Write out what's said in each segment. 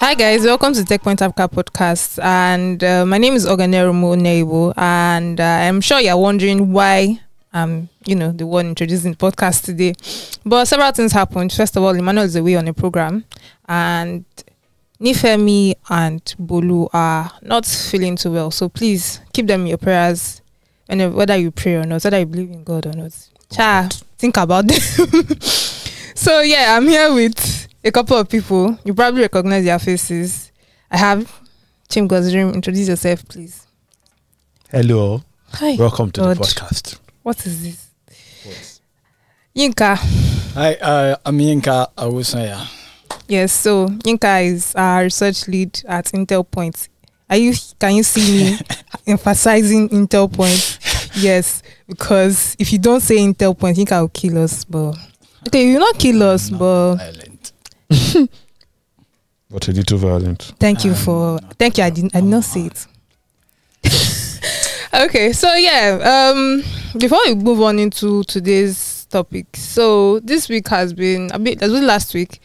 Hi guys, welcome to Techpoint Africa podcast, and uh, my name is Oganerumo Nebo, and uh, I'm sure you're wondering why I'm, you know, the one introducing the podcast today. But several things happened. First of all, Emmanuel is away on a program, and Nifemi and Bolu are not feeling too well. So please keep them in your prayers, and whether you pray or not, whether you believe in God or not. Cha, think about them. so yeah, I'm here with a couple of people. You probably recognize their faces. I have Chimgozirim. Introduce yourself, please. Hello. Hi. Welcome to God. the podcast. What is this? Yinka. Hi, uh, I'm Yinka Awusanya. Yes, so Yinka is our research lead at Intel Point. Are you can you see me emphasizing Intel Point? Yes, because if you don't say Intel Point, Yinka will kill us. But okay, you will not kill us, but Violent. But a little violent. thank you for thank you. I didn't I did not say it. okay, so yeah, um before we move on into today's topic, so this week has been a bit as well last week.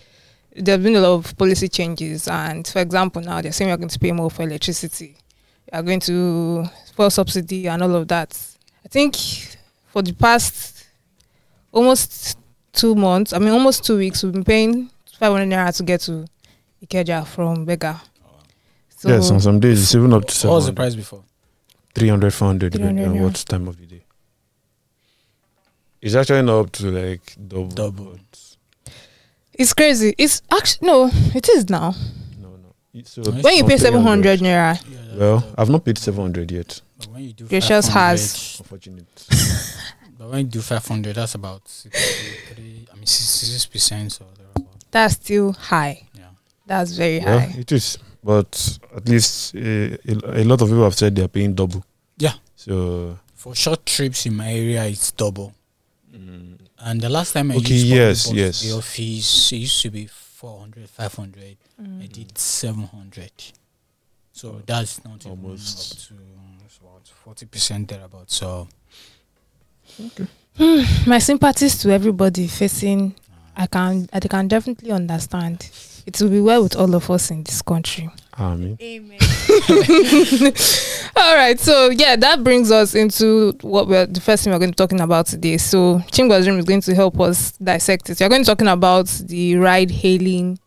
There have been a lot of policy changes, and for example, now they're saying we're going to pay more for electricity. We are going to fuel subsidy and all of that. I think for the past almost two months, I mean almost two weeks, we've been paying 500 naira to get to Ikeja from Berger. So yes, on some days it's even up to What was the price before? 300, 400, depending 300, on yeah. what time of the day. It's actually not up to like double. Double. it's crazy. It's actually no, it is now. No, no. It- So When When you pay 700 naira, Well, I've not paid 700 yet. But when you do Gracious has. Unfortunate. But when you do 500, that's about 63, I mean, 66 percent or thereabout. That's still high. Yeah. That's very well, high. it is. But at least uh, a, a lot of people have said they're paying double. Yeah. So. For short trips in my area, it's double. mm, And the last time I Okay, used yes, bus yes. the office, it used to be 400, 500. I Mm. did 700. So that's not even Almost. up to it's about 40 percent thereabout. So Okay. My sympathies to everybody facing. I can I can definitely understand. It will be well with all of us in this country. I mean, Amen. All right, so yeah, that brings us into what we're the first thing we're going to be talking about today. So Chimgozirim is going to help us dissect it. We're going to be talking about the ride hailing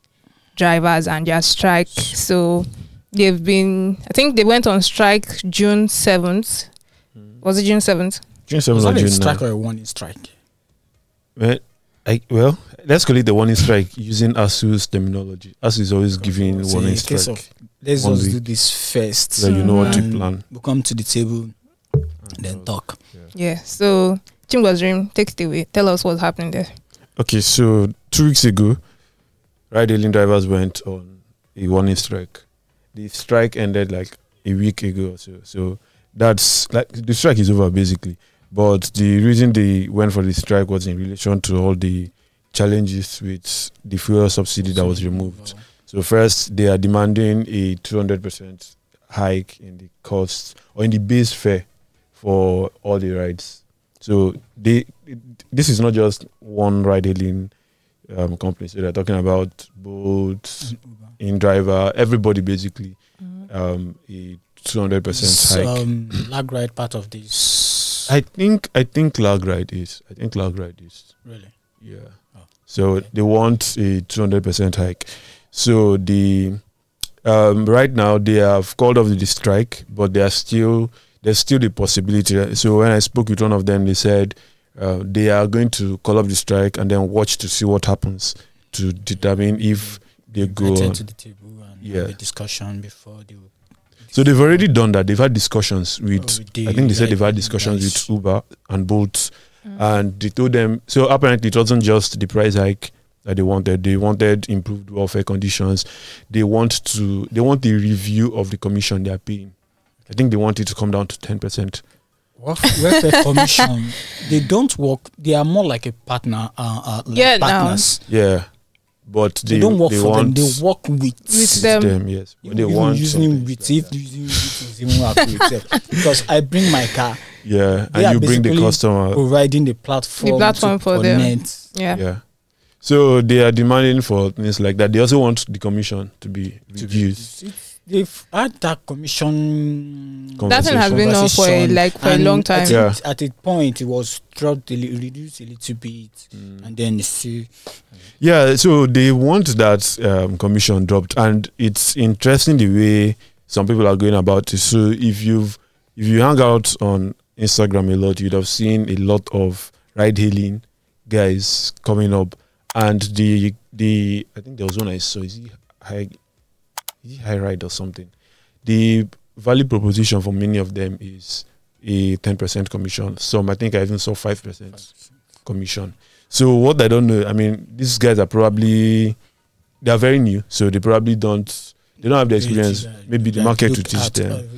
drivers and their strike. So they've been I think they went on strike June seventh. Mm. Was it June seventh? June 7th was or that a June strike 9th. or a warning strike? Well, I, well, let's call it the warning strike using ASUU's terminology. ASUU is always giving So warning in strike. of- Let's One just do this first. So you know what to plan. We'll come to the table, and then talk. Yeah. So Chimgozirim, take it away. Tell us what's happening there. Okay, so two weeks ago, ride hailing drivers went on a warning strike. The strike ended like a week ago or so. So that's like the strike is over basically. But the reason they went for the strike was in relation to all the challenges with the fuel subsidy that was removed. So first, they are demanding a 200% hike in the cost or in the base fare for all the rides. So they, this is not just one ride-hailing um, company. So they're talking about Bolt, inDriver, everybody basically um, a 200% hike. um, LagRide part of this. I think I think Lagride is. I think Lagride is. really. Yeah. Oh, So they want a 200% hike. So the um, right now they have called off the strike, but they are still there's still the possibility. So when I spoke with one of them, they said uh, they are going to call off the strike and then watch to see what happens to determine if they go on. to the table and Yeah. have a discussion before they. So they've already done that. They've had discussions with. Oh, I think they said they've had discussions with Uber and Bolt, and they told them. So apparently, it wasn't just the price hike that they wanted. They wanted improved welfare conditions. They want to. They want the review of the commission they are paying. I think they want it to come down to ten percent. Welfare Commission, they don't work. They are more like a partner. Uh, uh, like Yeah, now. partners. Yeah, but They, they, don't work they for want them. They work with. With them. them. Yes, but they even want using something with like if that. using it is even accurate because I bring my car, Yeah, They and you bring the customer. providing the platform, The platform to for them. connect. Yeah. Yeah. So they are demanding for things like that. They also want the commission to be to reduced. it's- They've had that commission. That thing has been on for a, like for a long time. think Yeah. At a point, it was dropped, a li- reduced a little bit, Mm. and then it's still. Yeah, so they want that um, commission dropped, and it's interesting the way some people are going about it. So if you've if you hang out on Instagram a lot, you'd have seen a lot of ride hailing guys coming up, and the the I think there was one I saw. Is he high? Is he high ride or something? The value proposition for many of them is a ten percent commission. Some I think I even saw five percent commission. So what I don't know, I mean, these guys are probably they are very new, so they probably don't they don't have the experience. Maybe the market to teach them.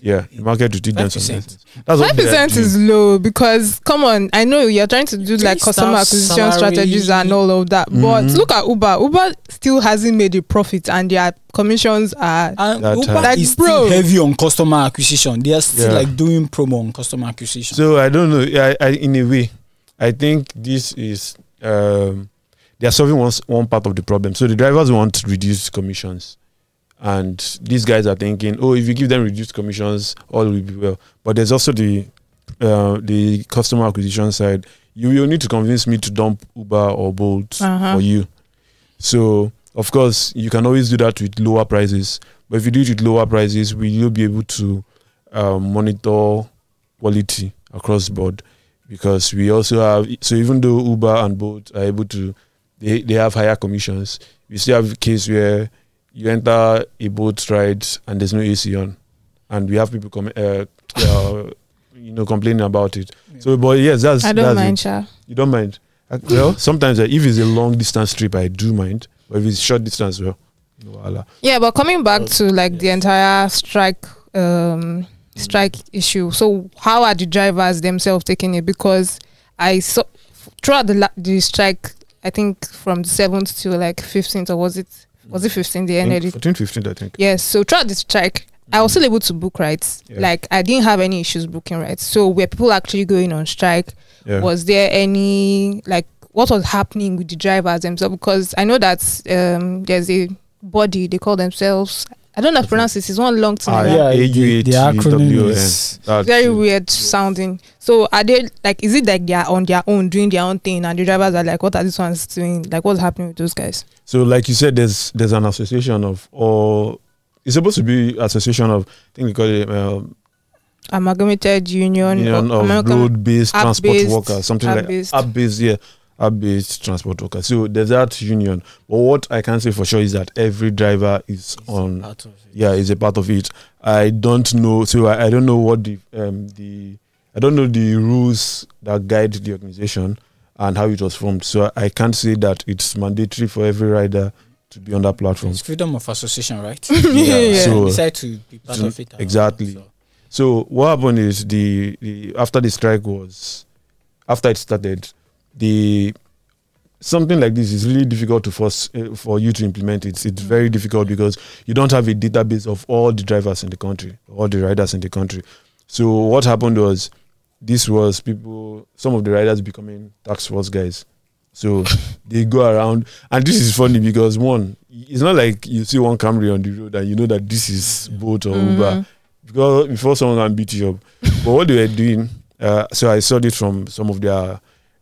Everything. Yeah, the market to teach them some 5%. That's what Five they are percent doing. is low because come on, I know you're trying to do like customer stars acquisition salary. strategies and all of that. But Mhm. look at Uber. Uber still hasn't made a profit and their commissions are And That Uber time. Like, is bro. still heavy on customer acquisition. They are still Yeah. like doing promo on customer acquisition. So I don't know. I, I in a way, I think this is um, they are solving one s- one part of the problem. So the drivers want reduced commissions, and these guys are thinking, oh, if you give them reduced commissions, all will be well. But there's also the uh, the customer acquisition side. You will need to convince me to dump Uber or Bolt Uh-huh. for you. So of course you can always do that with lower prices. But if you do it with lower prices, will you be able to um, monitor quality across the board? Because we also have so even though Uber and Bolt are able to, they, they have higher commissions. We still have a case where you enter a Bolt ride and there's no AC on, and we have people come, uh, uh, you know, complaining about it. So, but yes, that's I don't that's mind, It. You don't mind? Uh, Well, sometimes uh, if it's a long distance trip, I do mind. But if it's short distance, well, no wahala. Yeah, but coming back to like the entire strike um strike issue. So how are the drivers themselves taking it? Because I saw throughout the la- the strike, I think from the seventh to like fifteenth, or was it was it fifteenth? They ended it. 14, 15, I think. Yes. So throughout the strike, I was still able to book rights Yeah. Like I didn't have any issues booking rights So were people actually going on strike? Yeah. Was there any like what was happening with the drivers themselves? Because I know that um there's a body they call themselves. I don't know how to pronounce this. It's one long thing. Ah, yeah. that. the, the acronym is Very it. weird sounding. So are they like? Is it like they are on their own doing their own thing, and the drivers are like, "What are these ones doing? Like, what's happening with those guys?" So, like you said, there's there's an association of all. It's supposed to be association of. I think they call it um, Amalgamated Union, Union or of American- Road-based Transport app-based- Workers, something like app-based. app-based, yeah, app-based transport workers. So there's that union. But what I can say for sure is that every driver is on part of it. yeah is a part of it i don't know so i, I don't know what the um the i don't know the rules that guide the organization and how it was formed so i can't say that it's mandatory for every rider to be on that platform It's freedom of association, right? Yeah. so decide to be part to- of it. exactly. So, so what happened is the, the after the strike was after it started the something like this is really difficult to force uh, for you to implement it it's very difficult because you don't have a database of all the drivers in the country all the riders in the country so what happened was this was people some of the riders becoming tax force guys so they go around and this is funny because one it's not like you see one Camry on the road and you know that this is Bolt or Uber Mhm. because before someone can beat you up. but what they were doing, uh, so I saw this from some of their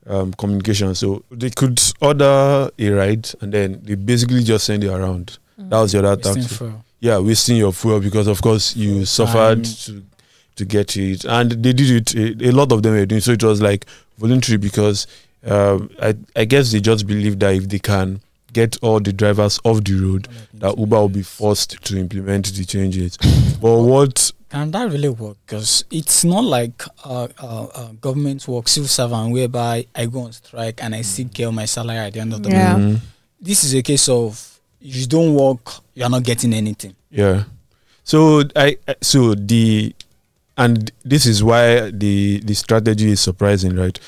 um, communication. So they could order a ride and then they basically just send you around. That was the other wasting tactic. Yeah, wasting your fuel because of course you suffered to to get it, and they did it. A, a lot of them were doing so. It was like voluntary because um, I I guess they just believe that if they can get all the drivers off the road, that Uber will be forced to implement the changes. but what Can that really work? Because it's not like uh, uh, uh, government work, civil servant, whereby I go on strike and I still get my salary at the end of the Yeah. month. Mm, This is a case of if you don't work, you are not getting anything. yeah. So I I- so the and this is why the the strategy is surprising, right?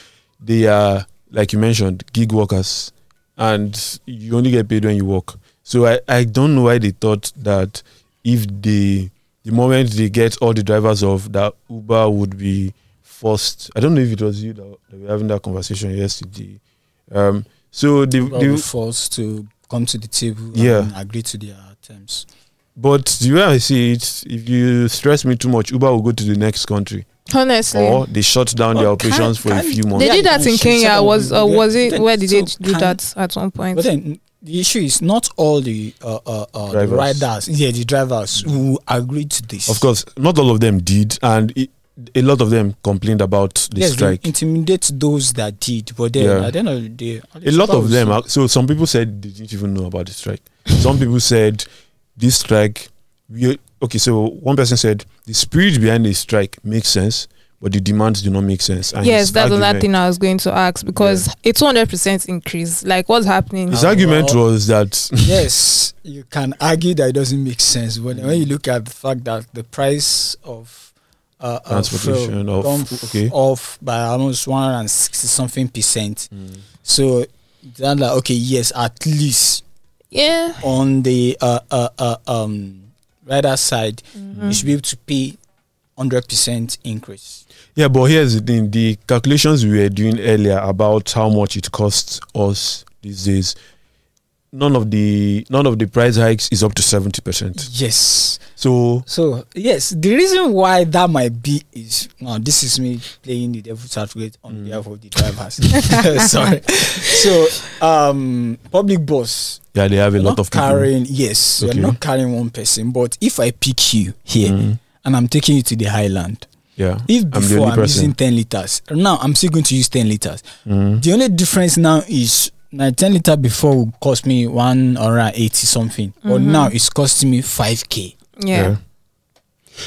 They are like you mentioned, gig workers, and you only get paid when you work. So I, I don't know why they thought that if they the moment they get all the drivers off that Uber would be forced. I don't know if it was you that, that we were having that conversation yesterday. Um, So they, Uber they will forced to come to the table Yeah. and agree to their terms. But the way I see it, if you stress me too much, Uber will go to the next country, Honestly. or they shut down their Oh, operations can- for a few months. They did that in Kenya. Was a- or yeah, was it then- where did they do can- that at one point? But then the issue is not all the uh, uh, uh, the Drivers. riders, yeah, the drivers who agreed to this. Of course, not all of them did, and it, a lot of them complained about the yes, strike. they intimidate those that did, but then Yeah. at the end of the day, a lot of them. are- So some people said they didn't even know about the strike. some people said this strike. We okay. So one person said the spirit behind the strike makes sense, but the demands do not make sense. And yes, his that's another argument- thing I was going to ask because a two hundred percent increase. Like what's happening? His argument well- was that yes, you can argue that it doesn't make sense, but when you look at the fact that the price of uh, uh, Transportation fuel of- okay. off by almost 160 something percent. So then, like, okay, yes, at least yeah. on the uh, uh, uh, um, rider side, Mm-hmm. you should be able to pay 100% increase. yeah. But here's the thing: the calculations we were doing earlier about how much it costs us these days. None of the none of the price hikes is up to seventy percent. Yes. So So yes, the reason why that might be is now this is me playing the devil's advocate on Mm. behalf of the drivers. Sorry. So um public bus yeah, they have a you're lot not of people. carrying yes, Okay. you're not carrying one person. But if I pick you here Mm, and I'm taking you to the highland, yeah, if I'm the before only I'm, using 10 liters, now I'm still going to use 10 liters. Mm. The only difference now is my 10 liter before would cost me one or eighty something, but Mhm. now it's costing me 5k. Yeah.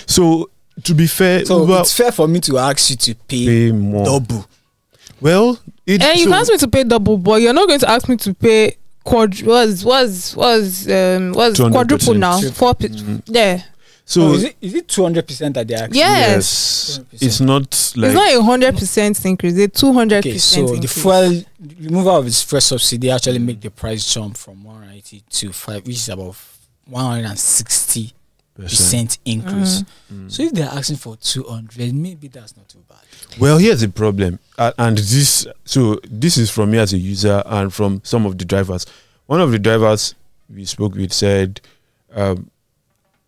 So to be fair, So Uber it's fair for me to ask you to pay, pay more. double. Well, it, And you so- can ask me to pay double, but you're not going to ask me to pay quad was was was um was quadruple now. Four pe- Mm. yeah. so So is it is it two hundred percent that they actually? Yes. yes, it's not like it's not a hundred percent increase, it's two hundred Okay, percent so the increase. fuel removal of its first subsidy actually make the price jump from one eighty to five, which is about one hundred and sixty percent increase. Mhm. Mm. So if they're asking for two hundred, maybe that's not too bad. Well, here's the problem, uh, and this so this is from me as a user and from some of the drivers. One of the drivers we spoke with said, um,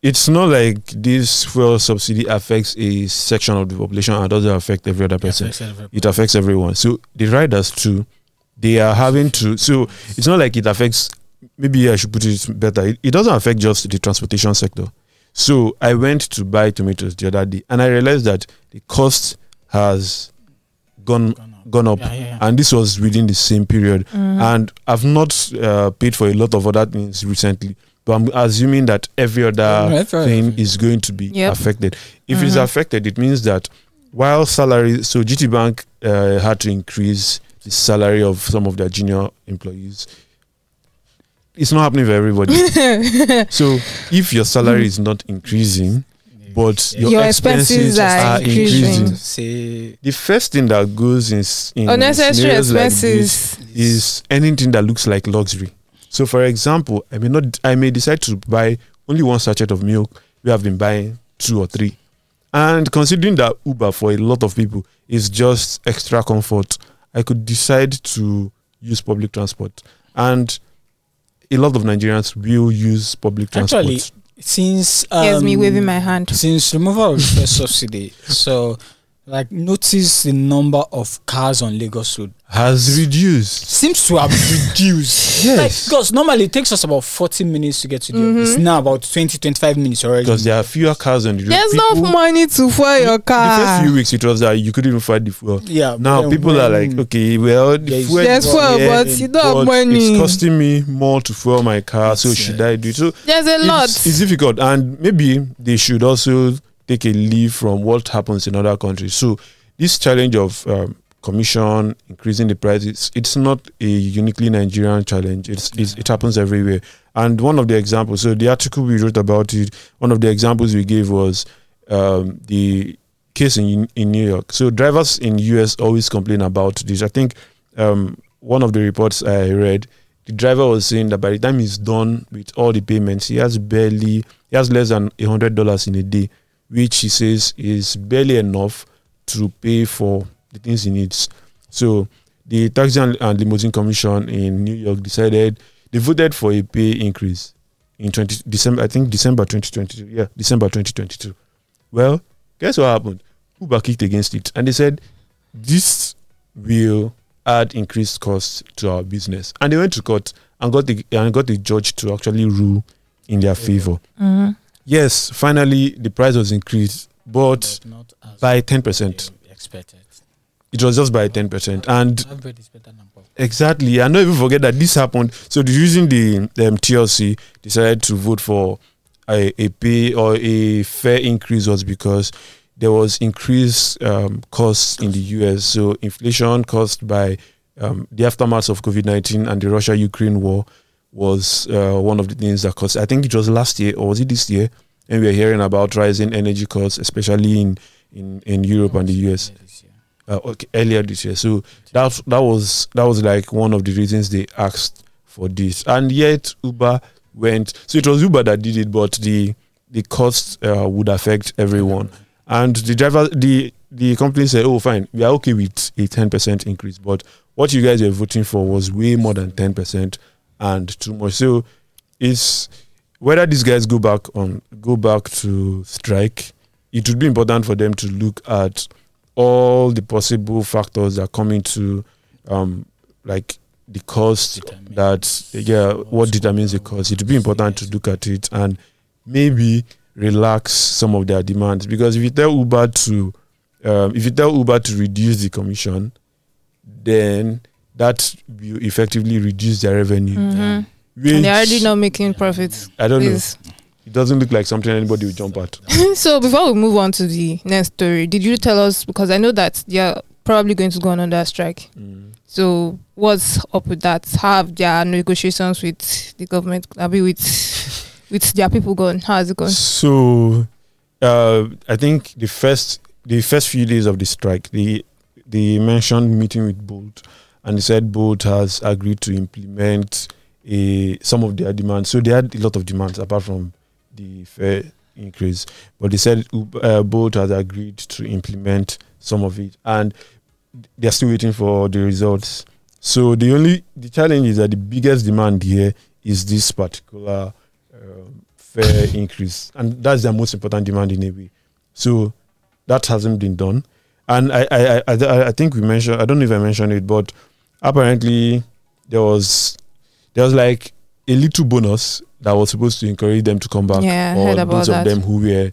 "It's not like this fuel subsidy affects a section of the population and doesn't affect every other person. It affects everyone. So the riders too, they are having to. So it's not like it affects. Maybe I should put it better. It, it doesn't affect just the transportation sector. So I went to buy tomatoes the other day, and I realized that the cost has gone gone up, Yeah, yeah, yeah. and this was within the same period. Mhm. And I've not uh, paid for a lot of other things recently, but I'm assuming that every other No, every thing thing. is going to be Yep. affected. If it's Mhm. affected, it means that while salary, so GT Bank uh, had to increase the salary of some of their junior employees. It's not happening for everybody. so if your salary is not increasing, but your, Your expenses, expenses are are increasing. increasing, Say the first thing that goes in, in Unnecessary scenarios like this expenses. is anything that looks like luxury. So, for example, I may not, I may decide to buy only one sachet of milk. We have been buying two or three, and considering that Uber for a lot of people is just extra comfort, I could decide to use public transport, and a lot of Nigerians will use public transport. Actually, since um, Here's me waving my hand. Since removal of the subsidy, so like notice the number of cars on Lagos Road has reduced. seems to have reduced. Yes. Like, because normally it takes us about 40 minutes to get to the office. Mhm. Now about 20, 25 minutes already. Because there are fewer cars on the road. There's People- no money to fuel your car. The first few weeks, it was that you couldn't even find the fuel. yeah. Now people are like, okay, well, the There's- fuel There's fuel, here, but you don't have money. It's costing me more to fuel my car, so It's, should I do it? So There's a lot. it's, it's difficult, and maybe they should also take a leave from what happens in other countries. So this challenge of um, commission increasing the prices, it's not a uniquely Nigerian challenge. It's, it's it happens everywhere. And one of the examples, so the article we wrote about it, one of the examples we gave was um, the case in in New York. So drivers in US always complain about this. I think um, one of the reports I read, the driver was saying that by the time he's done with all the payments, he has barely he has less than a hundred dollars in a day, which he says is barely enough to pay for the things he needs. So the Taxi and, Limousine Commission in New York decided they voted for a pay increase in 20 December. I think December 2022. Yeah, December 2022. Well, guess what happened? Uber kicked against it, and they said this will add increased costs to our business, and they went to court and got the and got the judge to actually rule in their favor. hmm Yes, finally the price was increased, but But not as by 10%. expected. it was just by 10%. And That bread is better than pork. exactly, and not even forget that this happened. So the using the um, TLC decided to vote for a, a pay or a fair increase was because there was increased um, costs in the US. So inflation caused by um, the aftermath of COVID 19 and the Russia Ukraine war was uh, one of the things that caused. I think it was last year or was it this year? And we are hearing about rising energy costs, especially in, in, in Europe and the US Yeah, this year. uh, okay, earlier this year. So that that was that was like one of the reasons they asked for this, and yet Uber went. So it was Uber that did it, but the the cost uh, would affect everyone. And the driver, the the company said, "Oh, fine, we are okay with a ten percent increase, but what you guys were voting for was way more than ten percent and too much." So it's whether these guys go back on go back to strike. It would be important for them to look at all the possible factors that come into um like the cost that yeah what determines the cost it would be important to look at it and maybe relax some of their demands because if you tell uber to um, if you tell uber to reduce the commission then that will effectively reduce their revenue hmm which And they're already not making profits. i don't Please. know it doesn't look like something anybody will jump at so before we move on to the next story, did you tell us because I know that they're probably going to go on under strike. So what's up with that? Have their negotiations with the government, I mean with with their people gone? How has it gone? So, uh, I think the first the first few days of the strike, the they mentioned meeting with Bolt, and they said Bolt has agreed to implement a some of their demands. So they had a lot of demands apart from the fare increase, but they said uh, Bolt has agreed to implement some of it, and they're still waiting for the results. So the only the challenge is that the biggest demand here is this particular um, fare increase, and that's their most important demand in a way. So that hasn't been done, and I I, I, I I think we mentioned I don't know if I mentioned it, but apparently there was there was like a little bonus that was supposed to encourage them to come back, Yeah, or heard about those that. of them who were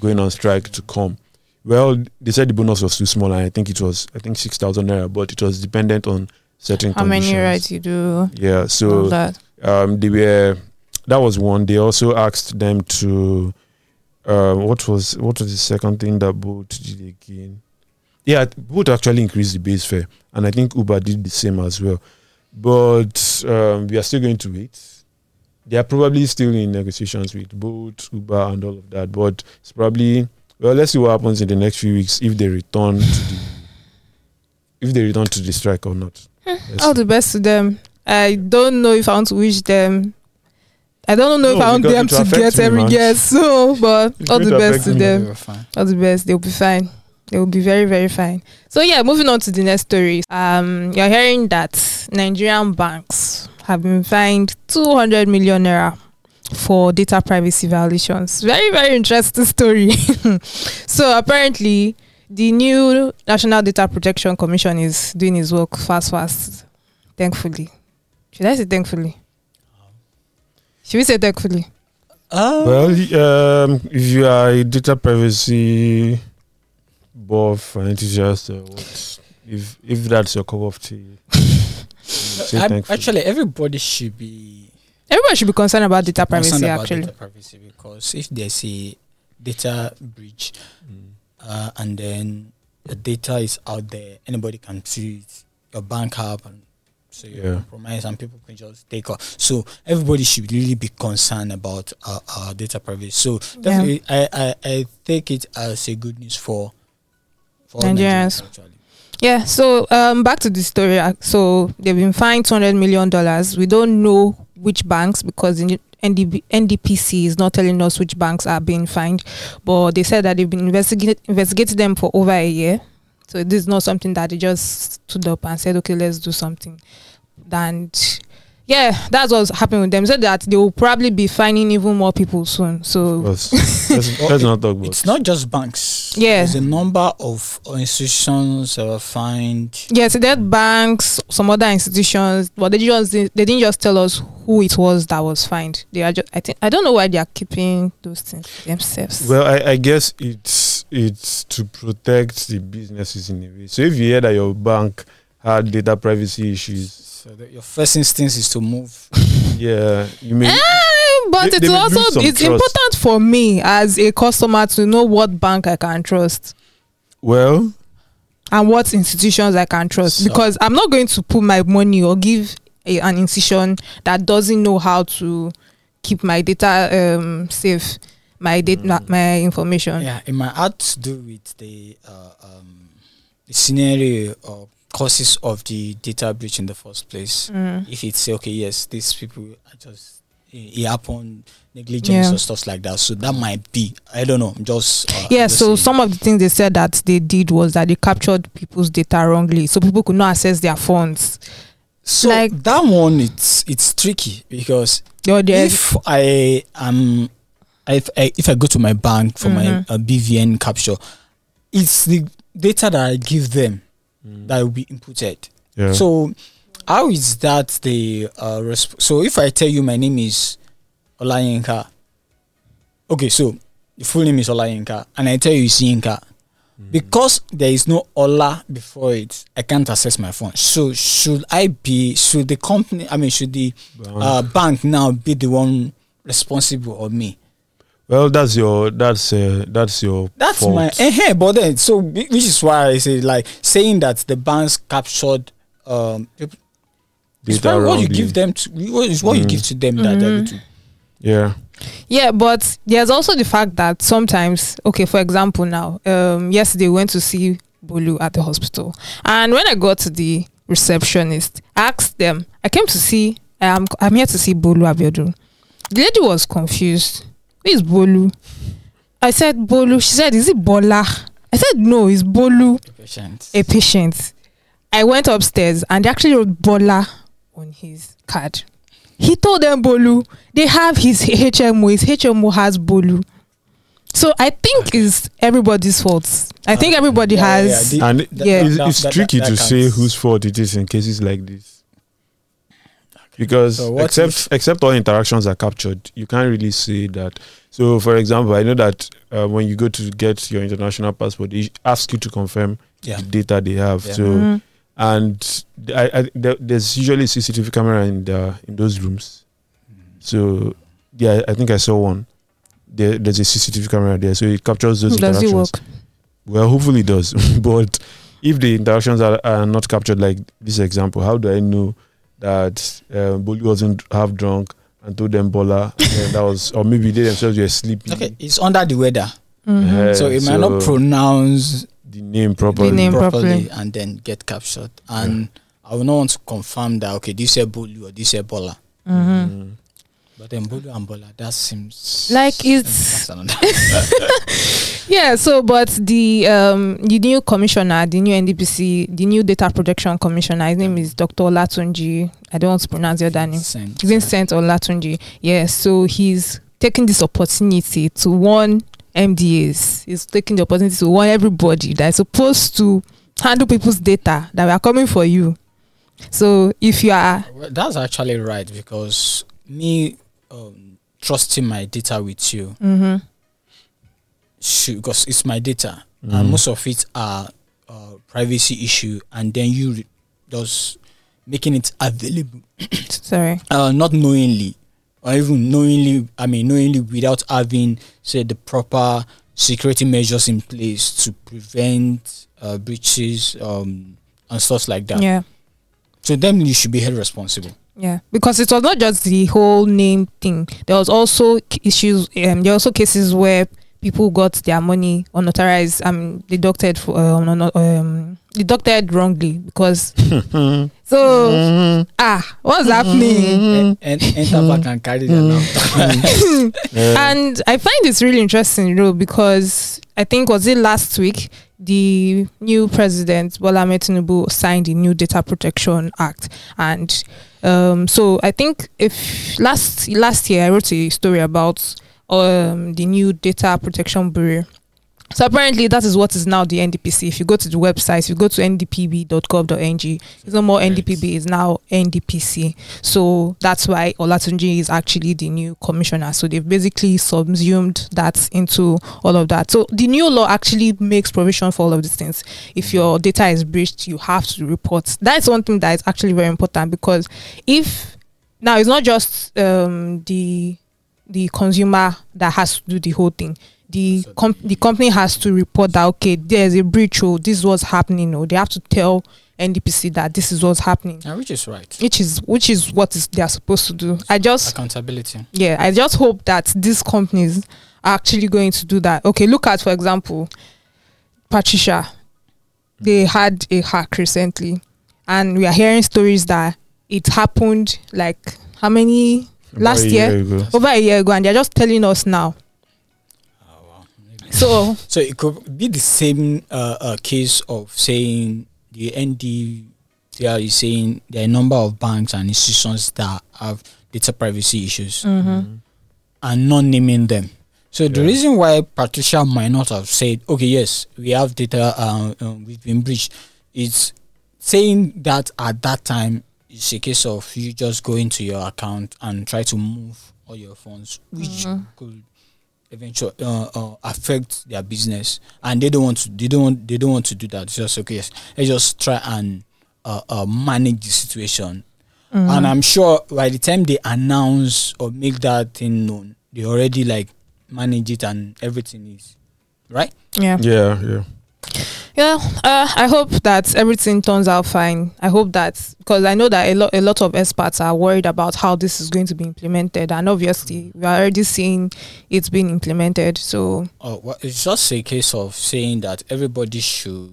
going on strike to come. Well, they said the bonus was too small, and I think it was I think six thousand naira, but it was dependent on certain How many conditions. rides you do? Yeah, so that. um, they were that was one. They also asked them to um, what was what was the second thing that Bolt did again? Yeah, Bolt actually increased the base fare, and I think Uber did the same as well. But um, we are still going to wait. They are probably still in negotiations with Bolt, Uber, and all of that. But it's probably well. Let's see what happens in the next few weeks if they return to the if they return to the strike or not. Let's All see. the best to them. I don't know if I want to wish them. I don't know if I want them to get every man. guess. So, but It's all the best to me. them. They were fine. All the best. They'll be fine. They will be very, very fine. So yeah, moving on to the next story. Um, you're hearing that Nigerian banks have been fined 200 million naira for data privacy violations. Very, very interesting story. so apparently, the new National Data Protection Commission is doing its work fast, fast. Thankfully, should I say thankfully? Should we say thankfully? Uh, Well, um, if you are a data privacy buff and enthusiast, uh, what, if if that's your cup of tea, say I- thankful. actually, everybody should be Everyone should be concerned about data privacy. concerned about Actually, data privacy because if there's a data breach Mm. uh, and then the data is out there, anybody can see it, your bank app, and so you Yeah. compromise, and people can just take off. So everybody should really be concerned about uh, uh, data privacy. So definitely, I, I I take it as a good news for Nigerians. actually. Yeah, so um, back to the story. uh, So they've been fined two hundred million dollars. We don't know which banks because the NDB, NDPC is not telling us which banks are being fined, but they said that they've been investigate, investigating them for over a year. So this is not something that they just stood up and said, okay, let's do something. And yeah, that's what's happening with them. Said that they will probably be finding even more people soon. So Let's, let's, let's not talk about It's not just banks. Yeah. There's a number of institutions that were fined. yes, that banks, some other institutions, but they just they didn't just tell us who it was that was fined. They are just I think I don't know why they are keeping those things themselves. Well, I, I guess it's it's to protect the businesses in a way. So if you hear that your bank had data privacy issues, So that your first instinct is to move. yeah, you may Eh, but They- it's they also it's trust. important for me as a customer to know what bank I can trust well, and what institutions I can trust So- because I'm not going to put my money or give a, an institution that doesn't know how to keep my data um, safe, my data, Mm. my information. Yeah, it might have to do with the uh, um, the scenario or causes of the data breach in the first place. Mm. If it's okay, yes, these people are just it happened negligence Yeah. or stuff like that. So that might be I don't know. Just uh, Yeah, just so saying. some of the things they said that they did was that they captured people's data wrongly, so people could not access their phones. so like- that one it's it's tricky because if I am if I, if I go to my bank for Mhm. my uh, BVN capture, it's the data that I give them that will be inputted. yeah. So how is that the uh, resp- so if I tell you my name is Olayinka, okay, so the full name is Olayinka, and I tell you it's Yinka, because there is no Ola before it, I can't access my phone. So should I be? Should the company? I mean, should the uh, bank now be the one responsible or me? Well, that's your that's uh, that's your That's fault. my eh, but then so which is why I say like saying that the banks captured um data probably what you wrongly. give them to what is what you Mm. give to them that they're Mhm. going to Yeah, Yeah, but there's also the fact that sometimes, okay, for example, now, um, yesterday we went to see Bolu at the hospital, and when I got to the receptionist, I asked them, I came to see, um, I'm here to see Bolu Abiodun. The lady was confused. Who is Bolu? I said Bolu. She said, "Is it Bola?" I said, "No, it's Bolu, be patient. a patient." I went upstairs and they actually wrote Bola on his card. He told them Bolu. They have his HMO. His HMO has Bolu. So I think it's everybody's fault. I think uh, everybody Yeah, yeah, has. yeah. The- and Yeah. it's, it's that- tricky that to say counts. whose fault it is in cases like this. Because So except if- except all interactions are captured, you can't really see that. So, for example, I know that uh, when you go to get your international passport, they ask you to confirm yeah. the data they have. Yeah. So, Mhm. and I, I, there, there's usually CCTV camera in the in those rooms. So, yeah, I think I saw one. There, there's a CCTV camera there, so it captures those Does it interactions. work? Well, hopefully it does. but if the interactions are, are not captured, like this example, how do I know that uh, Bolu wasn't half drunk and told them Bola? and that was, or maybe they themselves were sleeping. Okay, it's under the weather, Mhm. Uh, so it might not pronounce the name properly. name properly, properly. and then get captured. And I will not want to confirm that okay, this is Bolu or this is Bola. Mhm. Mm. But then Bolu and Bola, that seems Like it's- Yeah. So, but the um the new commissioner, the new NDPC, the new data protection commissioner, his name is Dr. Latunji. I don't want to pronounce other name. Sent. Vincent Olatunji. Yeah, so he's taking this opportunity to warn MDAs. He's taking the opportunity to warn everybody that is supposed to handle people's data that we are coming for you. So if you are that's actually right because me um, trusting my data with you. Mhm, should because it's my data. Mm. and most of it are uh, privacy issue and then you re- just making it available. Sorry. uh, not knowingly. Or even knowingly i mean knowingly without having say the proper security measures in place to prevent uh, breaches um, and stuff like that. Yeah. so then you should be held responsible Yeah, because it was not just the whole name thing. There was also issues. Um, there also cases where people got their money unauthorized. Um, deducted for um, um deducted wrongly because So Mhm. ah, what's happening? and, and enter back and carry them out. Yeah. And I find it's really interesting, you know, because I think was it last week the new president Bola Ahmed Tinubu signed the new Data Protection Act, and um, so I think if last last year I wrote a story about um, the new Data Protection Bureau. So apparently that is what is now the NDPC. If you go to the website, if you go to ndpb.gov.ng, it's no more. NDPB, it's now NDPC. So that's why Olatunji is actually the new commissioner. So they've basically subsumed that into all of that. So the new law actually makes provision for all of these things. If your data is breached, you have to report. That's one thing that is actually very important because if now it's not just um, the the consumer that has to do the whole thing. The com- the company has to report that okay, there's a breach. Oh, this was happening. Or they have to tell NDPC that this is what's happening Yeah, which is right. which is which is what is they are supposed to do. I just Accountability. yeah, I just hope that these companies are actually going to do that. Okay, look at for example, Patricia. They mm. had a hack recently, and we are hearing stories that it happened like how many About last a year? over a year ago, and they're just telling us now. Wow. Maybe. So So it could be the same uh, uh, case of saying the NDPR is saying there are a number of banks and institutions that have data privacy issues mhm. and not naming them. So the reason why Patricia might not have said, okay, yes, we have data, uh, um, we've been breached, is saying that at that time it's a case of you just go into your account and try to move all your funds, which Mhm. could eventually uh, uh, affect their business, and they don't want to. They don't. Want, they don't want to do that. It's just okay. Yes, let's just try and uh, uh, manage the situation Mhm. and I'm sure by the time they announce or make that thing known, they already like manage it and everything is right. yeah. Yeah, yeah. Yeah, uh, I hope that everything turns out fine. I hope that because I know that a lot a lot of experts are worried about how this is going to be implemented, and obviously we are already seeing it's being implemented. So Oh, well, it's just a case of saying that everybody should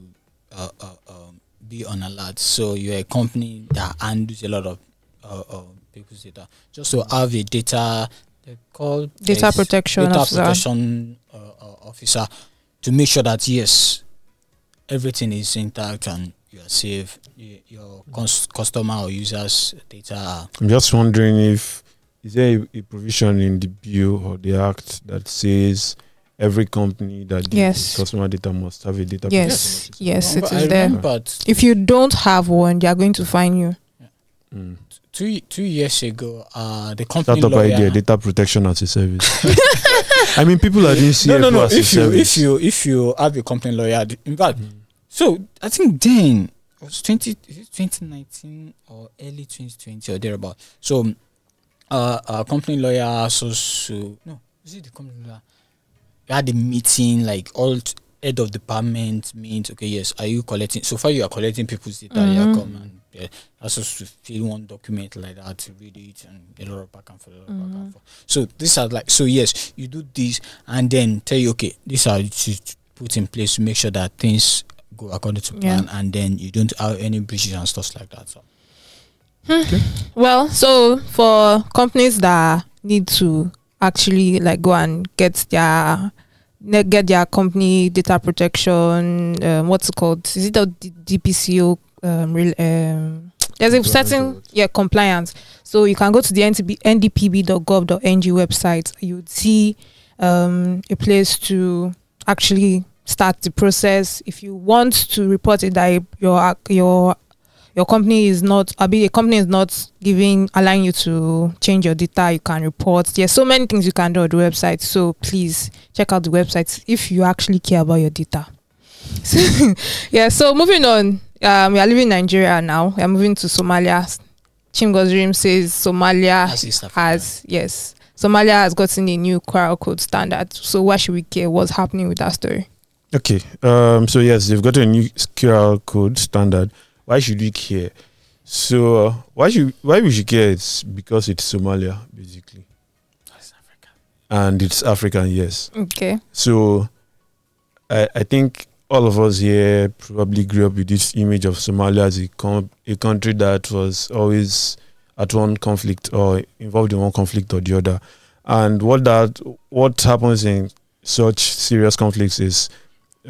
uh, uh, um, be on alert. So you're a company that handles a lot of uh, uh, people's data. Just to have a data they call data protection data officer. protection uh, officer to make sure that yes, everything is intact and you are safe. Y- Your cus- customer or users' data. I'm just wondering if is there a, a provision in the bill or the act that says every company that Yes. customer data must have a data Yes, protection yes, it is I there. but If you don't have one, they are going to fine you. officer? Mm. two two years ago, uh, the company Startup lawyer. idea, data protection as a service. I mean, people are doing CFO no, no, no. If you service. if you if you have a company lawyer, th- in fact, Mm. So I think then it was twenty is it twenty nineteen or early twenty twenty or thereabout. So, uh, a company lawyer so so no, is it the company lawyer? We had a meeting like all t- head of department means Okay, yes, are you collecting? So far, you are collecting people's data. Yeah, Mhm. come and yeah, supposed to fill one document like that to read it and a lot of back and forth, a lot of back and Mhm. forth. So these are like so yes, you do this and then tell you okay, these are to put in place to make sure that things go according to Yeah. plan and then you don't have any breaches and stuff like that. So Well, so for companies that need to actually like go and get their get their company data protection, um, what's it called? Is it the D- DPCO? Um, real, um, there's a Compliance certain or yeah compliance. So you can go to the NTB, ndpb.gov.ng website. You would see um, a place to actually start the process. If you want to report it that your your your company is not I mean a company is not giving allowing you to change your data, you can report. There's so many things you can do on the website. So please check out the website if you actually care about your data. yeah, so moving on. Um, we are leaving Nigeria now. We are moving to Somalia. Chimgoz says Somalia That's East Africa. has yes. Somalia has gotten a new QR code standard. So why should we care what's happening with that story? Okay. Um. So yes, they've got a new QR code standard. Why should we care? So uh, why should why we should care? It's because it's Somalia basically, That's Africa. and it's African. Yes. Okay. So I I think all of us here probably grew up with this image of Somalia as a, com- a country that was always at one conflict or involved in one conflict or the other. And what that what happens in such serious conflicts is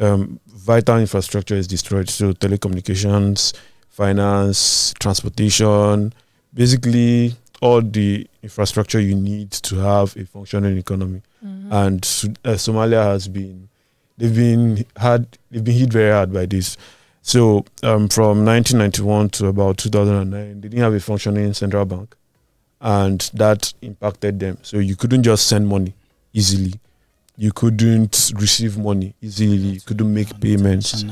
um, vital infrastructure is destroyed. So telecommunications, finance, transportation, basically all the infrastructure you need to have a functioning economy. Mhm. And uh, Somalia has been they've been had they've been hit very hard by this. So um, from 1991 to about 2009, they didn't have a functioning central bank, and that impacted them. So you couldn't just send money easily. You couldn't receive money easily. You couldn't make payments.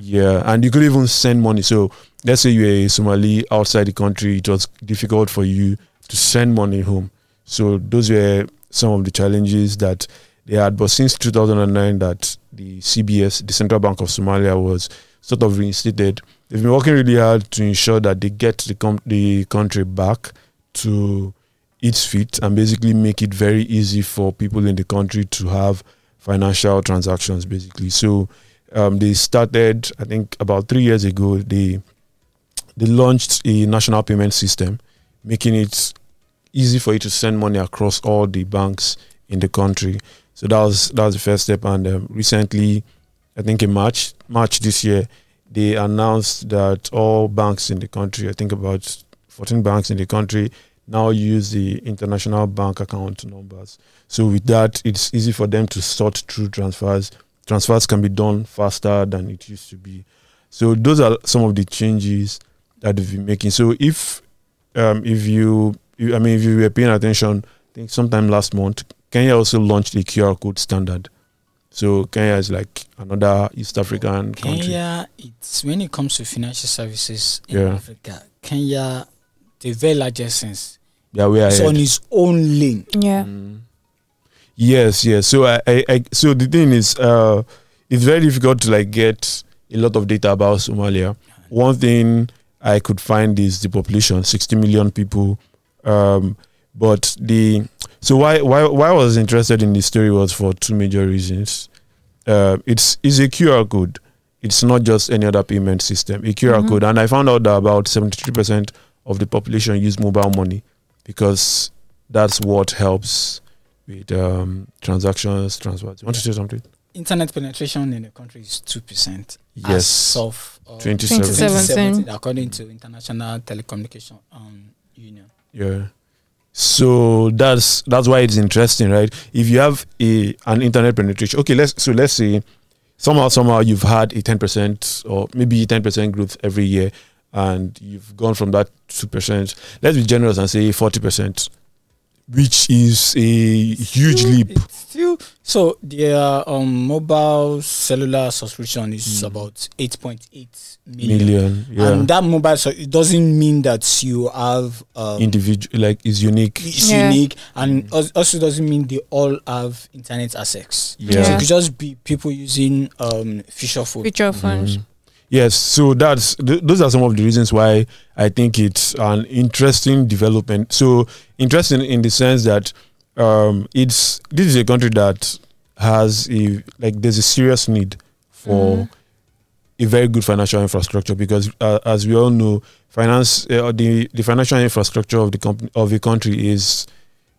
Yeah, and you could even send money. So let's say you're a Somali outside the country, it was difficult for you to send money home. So those were some of the challenges that they had. But since 2009, that the CBS, the Central Bank of Somalia, was sort of reinstated, they've been working really hard to ensure that they get the, com- the country back to its feet and basically make it very easy for people in the country to have financial transactions, basically. So um, they started, I think, about three years ago. They they launched a national payment system, making it easy for you to send money across all the banks in the country. So that was that was the first step. And um, recently, I think in March March this year, they announced that all banks in the country, I think about 14 banks in the country, now use the international bank account numbers. So with that, it's easy for them to sort through transfers transfers can be done faster than it used to be. So those are some of the changes that we've been making. So if um, if you, I mean, if you were paying attention, I think sometime last month, Kenya also launched the QR code standard. So Kenya is like another East African country. Kenya, it's when it comes to financial services in Yeah. Africa, Kenya, the very largest sense, Yeah, we are it's on its own lane. Yeah. Mm. Yes, yes. So I, I, I so the thing is, uh, it's very difficult to like get a lot of data about Somalia. One thing I could find is the population, 60 million people. Um, but the so why why why I was interested in this story was for two major reasons. Uh, it's is a QR code. It's not just any other payment system. A QR Mhm. code, and I found out that about 73 percent of the population use mobile money because that's what helps with um, transactions, transfers. You want to say something? Internet penetration in the country is two percent. Yes, of uh, 27. 2017. according to International Telecommunication um, Union. Yeah. So that's that's why it's interesting, right? If you have a an internet penetration, okay, let's so let's say somehow somehow you've had a ten percent or maybe ten percent growth every year, and you've gone from that two percent. Let's be generous and say forty percent, which is a huge Still- leap. Still, so their um, mobile cellular subscription is Mm. about eight point eight million. Million, yeah. And that mobile, so it doesn't mean that you have um, Individual, like is unique. it's Yeah. unique, and als- also doesn't mean they all have internet access. So Yeah. it could just be people using um, feature phone. Feature phones. Mhm. Yes, so that's th- those are some of the reasons why I think it's an interesting development. So interesting in the sense that um, it's this is a country that has a like there's a serious need for Mhm. a very good financial infrastructure because uh, as we all know, finance uh, the the financial infrastructure of the company of a country is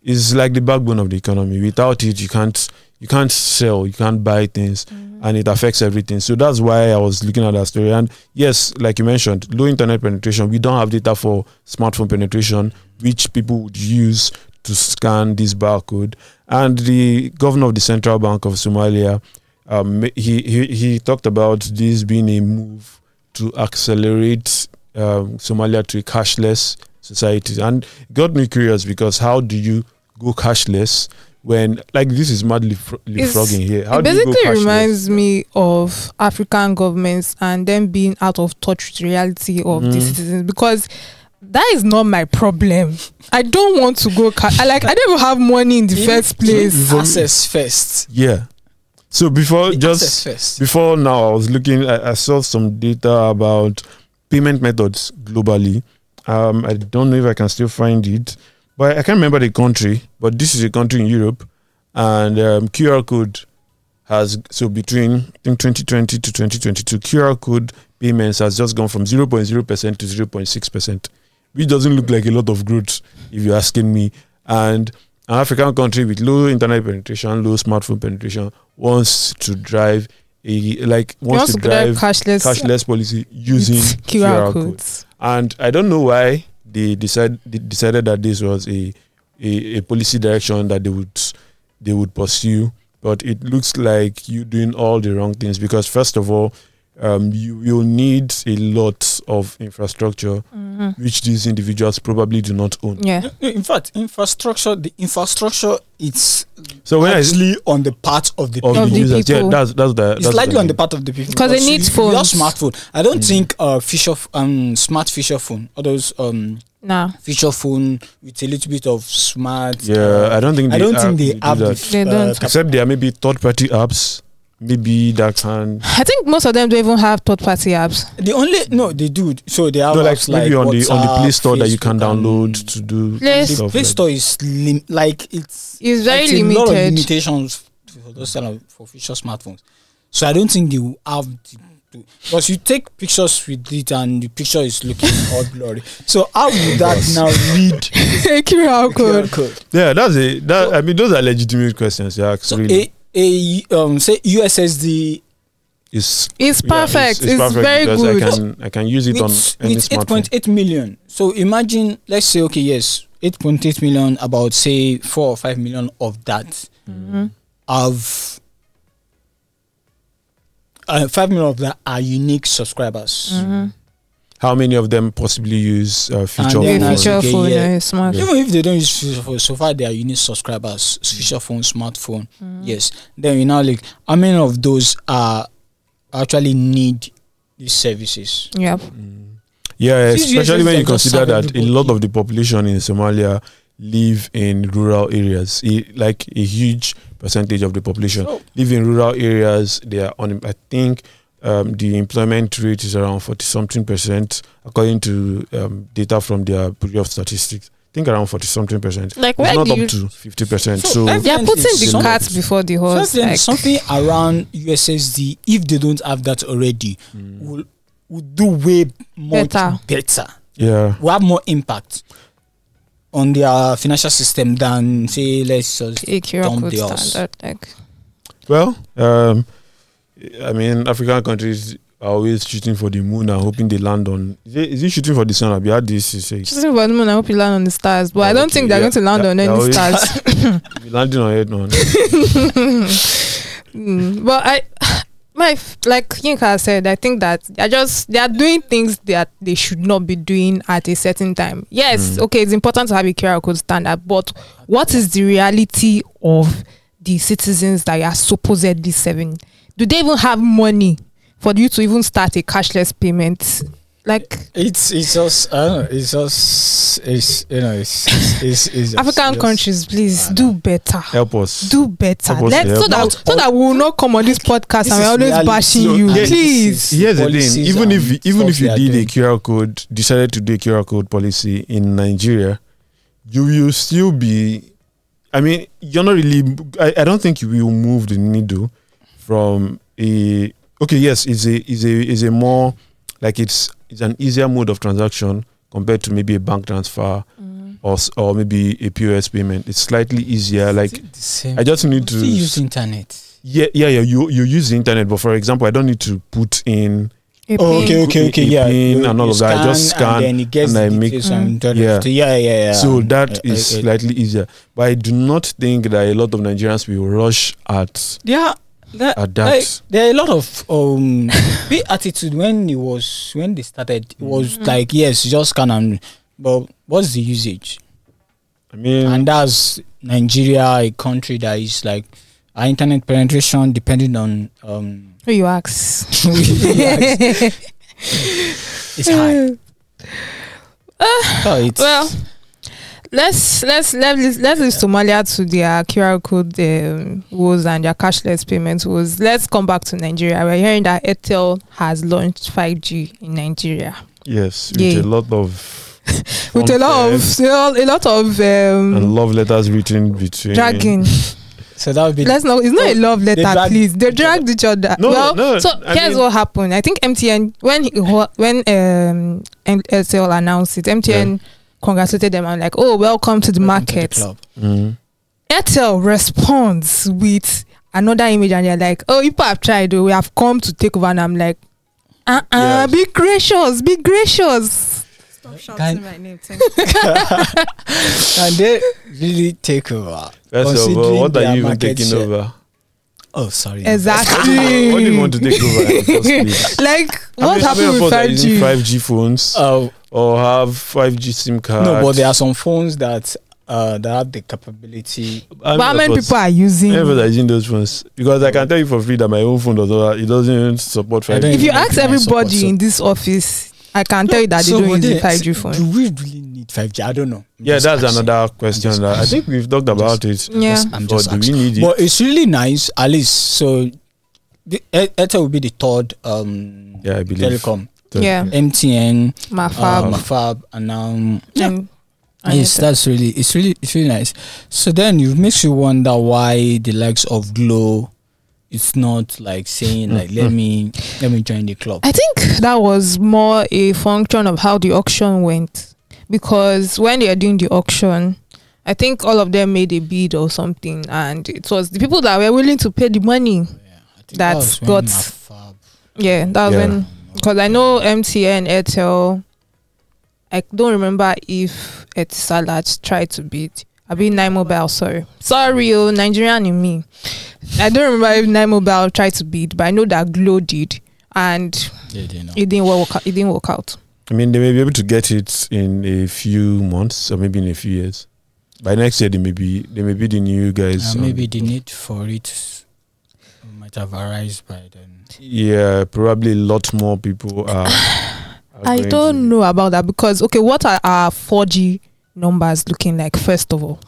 is like the backbone of the economy. Without it, you can't you can't sell, you can't buy things Mhm. and it affects everything. So that's why I was looking at that story. And yes, like you mentioned, low internet penetration. We don't have data for smartphone penetration, which people would use to scan this barcode. And the governor of the Central Bank of Somalia, um, he, he he talked about this being a move to accelerate um, Somalia to a cashless society, and it got me curious because how do you go cashless? When like this is mad leapfro- leapfrogging here. How it do you go basically reminds me of African governments and them being out of touch with reality of the Mhm. citizens because that is not my problem. I don't want to go. Ca- I like. I don't even have money in the Yeah. first place. For me- access first. Yeah. So before The just first. before now, I was looking. I, I saw some data about payment methods globally. Um, I don't know if I can still find it, but I can't remember the country. But this is a country in Europe, and um, QR code has so between I think 2020 to 2022 QR code payments has just gone from 0.0 percent to 0.6 percent, which doesn't look like a lot of growth if you're asking me. And an African country with low internet penetration, low smartphone penetration wants to drive a like wants to drive drive cashless, cashless policy using QR, QR, code. codes. And I don't know why they they decided that this was a, a a policy direction that they would they would pursue. But it looks like you're doing all the wrong things because first of all, um, you will need a lot of infrastructure Mhm. which these individuals probably do not own. Yeah. No, no, In fact, infrastructure, the infrastructure, it's So when I actually on the part of the of people. The the users, yeah, people. that's that's the It's that's slightly the on the part of the people 'Cause they because need you- Your phones. smartphone. I don't Mm. think uh feature f- um smart feature phone or those um Nah. feature phone with a little bit of smart. Yeah, uh, I don't think I don't think they have the that. f- They uh, don't. cap- Except there may be third party apps, maybe that can I think most of them don't even have third party apps. the only no they do so they have no, like apps maybe on the on the Play Store that you can download to do Play- The stuff Play like Store is lim- like it's It's very it's a lot of limited. limitations for those kind of for feature smartphones. So I don't think they will have the, to, because you take pictures with it and the picture is looking all blurry. So how would that now read QR code. QR code? Yeah, that's it. that. I mean, those are legitimate questions. Yeah, So really, a a um say USSD it's It's yeah, perfect. it's perfect very because good. I can I can use it on with, any with eight smartphone. point eight million. So imagine let's say okay yes eight point eight million about say four or five million of that Mhm. have uh, five million of that are unique subscribers. Mhm. How many of them possibly use uh, feature then Yeah, phone? feature get phone, here- yeah, smart. Yeah. Even if they don't use feature phone, so far they are unique subscribers. Mm. Feature phone, smartphone, mm. yes. Then we now look how many of those are actually need these services. Yep. Mm. Yeah, These especially when you consider that a lot of the population in Somalia live in rural areas. Like a huge percentage of the population So, live in rural areas. They are on. I think um, the employment rate is around forty something percent, according to um, data from their Bureau of Statistics. I think around forty something percent. Like It's not up you? to fifty percent. So So, They are putting the cart before the horse. then Like, something around USSD, if they don't have that already, mm, will will do way much Better. better. yeah, Will have more impact on their financial system than say let's just a dump the house. standard. Like, Well, um, I mean, African countries are always shooting for the moon and hoping they land on. Is it, is it shooting for the sun? This to say. just think about the moon. I hope you land on the stars, but I Oh, don't okay, think they're yeah. going to land That- on any always- stars. Landing on it, man. Mm, but I, my like Yinka said, I think that they're just they are doing things that they should not be doing at a certain time. Yes, Mm. okay, it's important to have a QR code standard, but what is the reality of the citizens that you are supposedly serving? Do they even have money for you to even start a cashless payment? Like It's it's just I don't know. It's just it's you know it's it's, it's, it's just- African just- countries, please do better. Help us. Do better. Help us Let's, so that Not so that we will not come on this podcast This and we're always reality. bashing So, you. yeah, Please. is Here's the thing. Even if even if you did a. QR code, decided to do a QR code policy in Nigeria, you will still be. I mean, you're not really. I, I don't think you will move the needle from a. Okay, yes, it's a is a is a more like it's it's an easier mode of transaction compared to maybe a bank transfer or s- or maybe a POS payment. It's slightly easier. Like the. I just need Still to use internet. yeah yeah yeah. You you use the internet, but for example, I don't need to put in A Oh, okay, okay, okay, a yeah. pin and all of that. I just scan and then it gets and I the make- details and Yeah. yeah, yeah, yeah. So And, that uh, is uh, uh, slightly easier. But I do not think that a lot of Nigerians will rush at yeah. That, at that. like, there are a lot of um the attitude when it was when they started it was Mhm. like yes just scan and but what's the usage I mean, and that's Nigeria a country that is like our internet penetration depending on um Who you ask? it's high so it's well, let's let's let's let's leave Somalia to their QR code um, woes and their cashless payment woes. Let's come back to Nigeria. We're hearing that Airtel has launched 5G in Nigeria yes, with a lot of with a lot fanfare of a lot of um, and love letters written between dragging. So that would be Let's not. It's not a Oh, love letter, dragged please. They dragged each other. No, well, no, so I here's mean- what happened. I think MTN when he, when um LCL announced it, MTN congratulated them and like, oh, welcome to the welcome to the market. club. Mhm. Airtel responds with another image and they're like, oh, people have tried, oh, we have come to take over. And I'm like, uh uh Yes. be gracious, be gracious. Stop shouting my name. Thank and they really take over. First of all, what are you even taking share. over? Oh, sorry. Exactly. What do you want to take over? like, what happened with us are using 5G? 5G phones Oh or have 5G SIM cards? no, but there are some phones that uh that have the capability. How But how many people are using? are using those phones? Because I can tell you for free that my own phone does not. It doesn't support I don't 5G. if you ask everybody in this office, I can tell you that So, they don't but use the 5G phone. Do we really need 5G? I don't know. I'm Yeah, that's asking. another question. That I think we've talked about it. Yeah. Just- I'm just do we need it? But it's really nice, at least. So, the Airtel will be the third um yeah, I believe. telecom. So- Yeah. MTN, My uh, fab. Mafab, and now yeah. and- Yes, that's really it's really it's really nice. So then it makes you wonder why the likes of Glo it's not like saying like let mm-hmm. me let me join the club. I think that was more a function of how the auction went. Because when they are doing the auction, I think all of them made a bid or something, and it was the people that were willing to pay the money. Oh, yeah, I think That's that got- Mafab, Yeah, that was Yeah. when because I know MTN, Airtel. I don't remember if Etisalat tried to bid. I mean Nine Mobile, sorry. Sorry, oh, Nigerian in me. I don't remember if Nine Mobile tried to bid, but I know that Glo did, and They didn't it didn't work. It didn't work out. I mean, they may be able to get it in a few months or maybe in a few years. By next year, they may be they may be the new guys. Uh, on- maybe the need for it might have arisen by then. yeah, probably a lot more people are. are I don't to- know about that because okay, what are our 4G numbers looking like? First of all,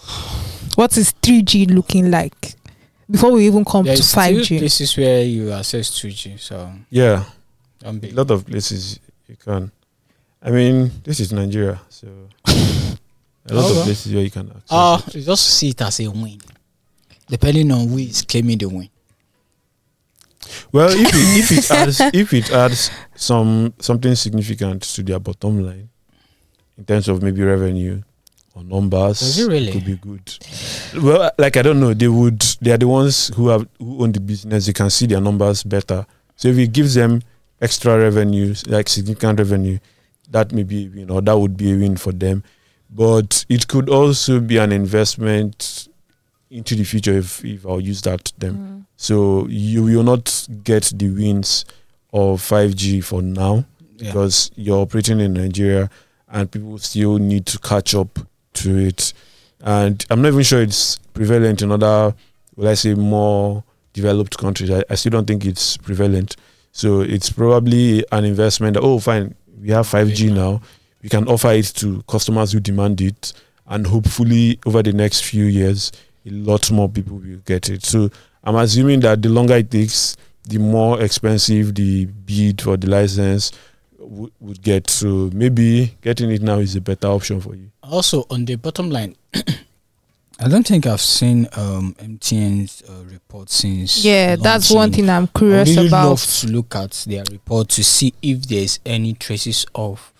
what is 3G looking like before we even come There to 5G? places where you access 2G, so Yeah, a lot of places you can. I mean, this is Nigeria, so a lot Oh, of places where you can access. Uh, it. you just see it as a win. Depending on who is claiming the win. Well, if it, if it adds if it adds some something significant to their bottom line in terms of maybe revenue or numbers, Does it really? could be good. Well, like I don't know, they would. They are the ones who have who own the business. They can see their numbers better. So if it gives them extra revenues, like significant revenue, that may be a win, or that would be a win for them. But it could also be an investment into the future if if I'll use that to them. Mm. So you will not get the wins of 5G for now Yeah. because you're operating in Nigeria and people still need to catch up to it. And I'm not even sure it's prevalent in other, will I say, more developed countries. I, I still don't think it's prevalent. So it's probably an investment. That, oh, fine, we have 5G now. We can offer it to customers who demand it. And hopefully, over the next few years, a lot more people will get it. So I'm assuming that the longer it takes, the more expensive the bid for the license w- would get. So maybe getting it now is a better option for you. Also, on the bottom line, I don't think I've seen um, MTN's uh, report since. Yeah, that's one thing I'm I curious really about. love to look at their report to see if there's any traces of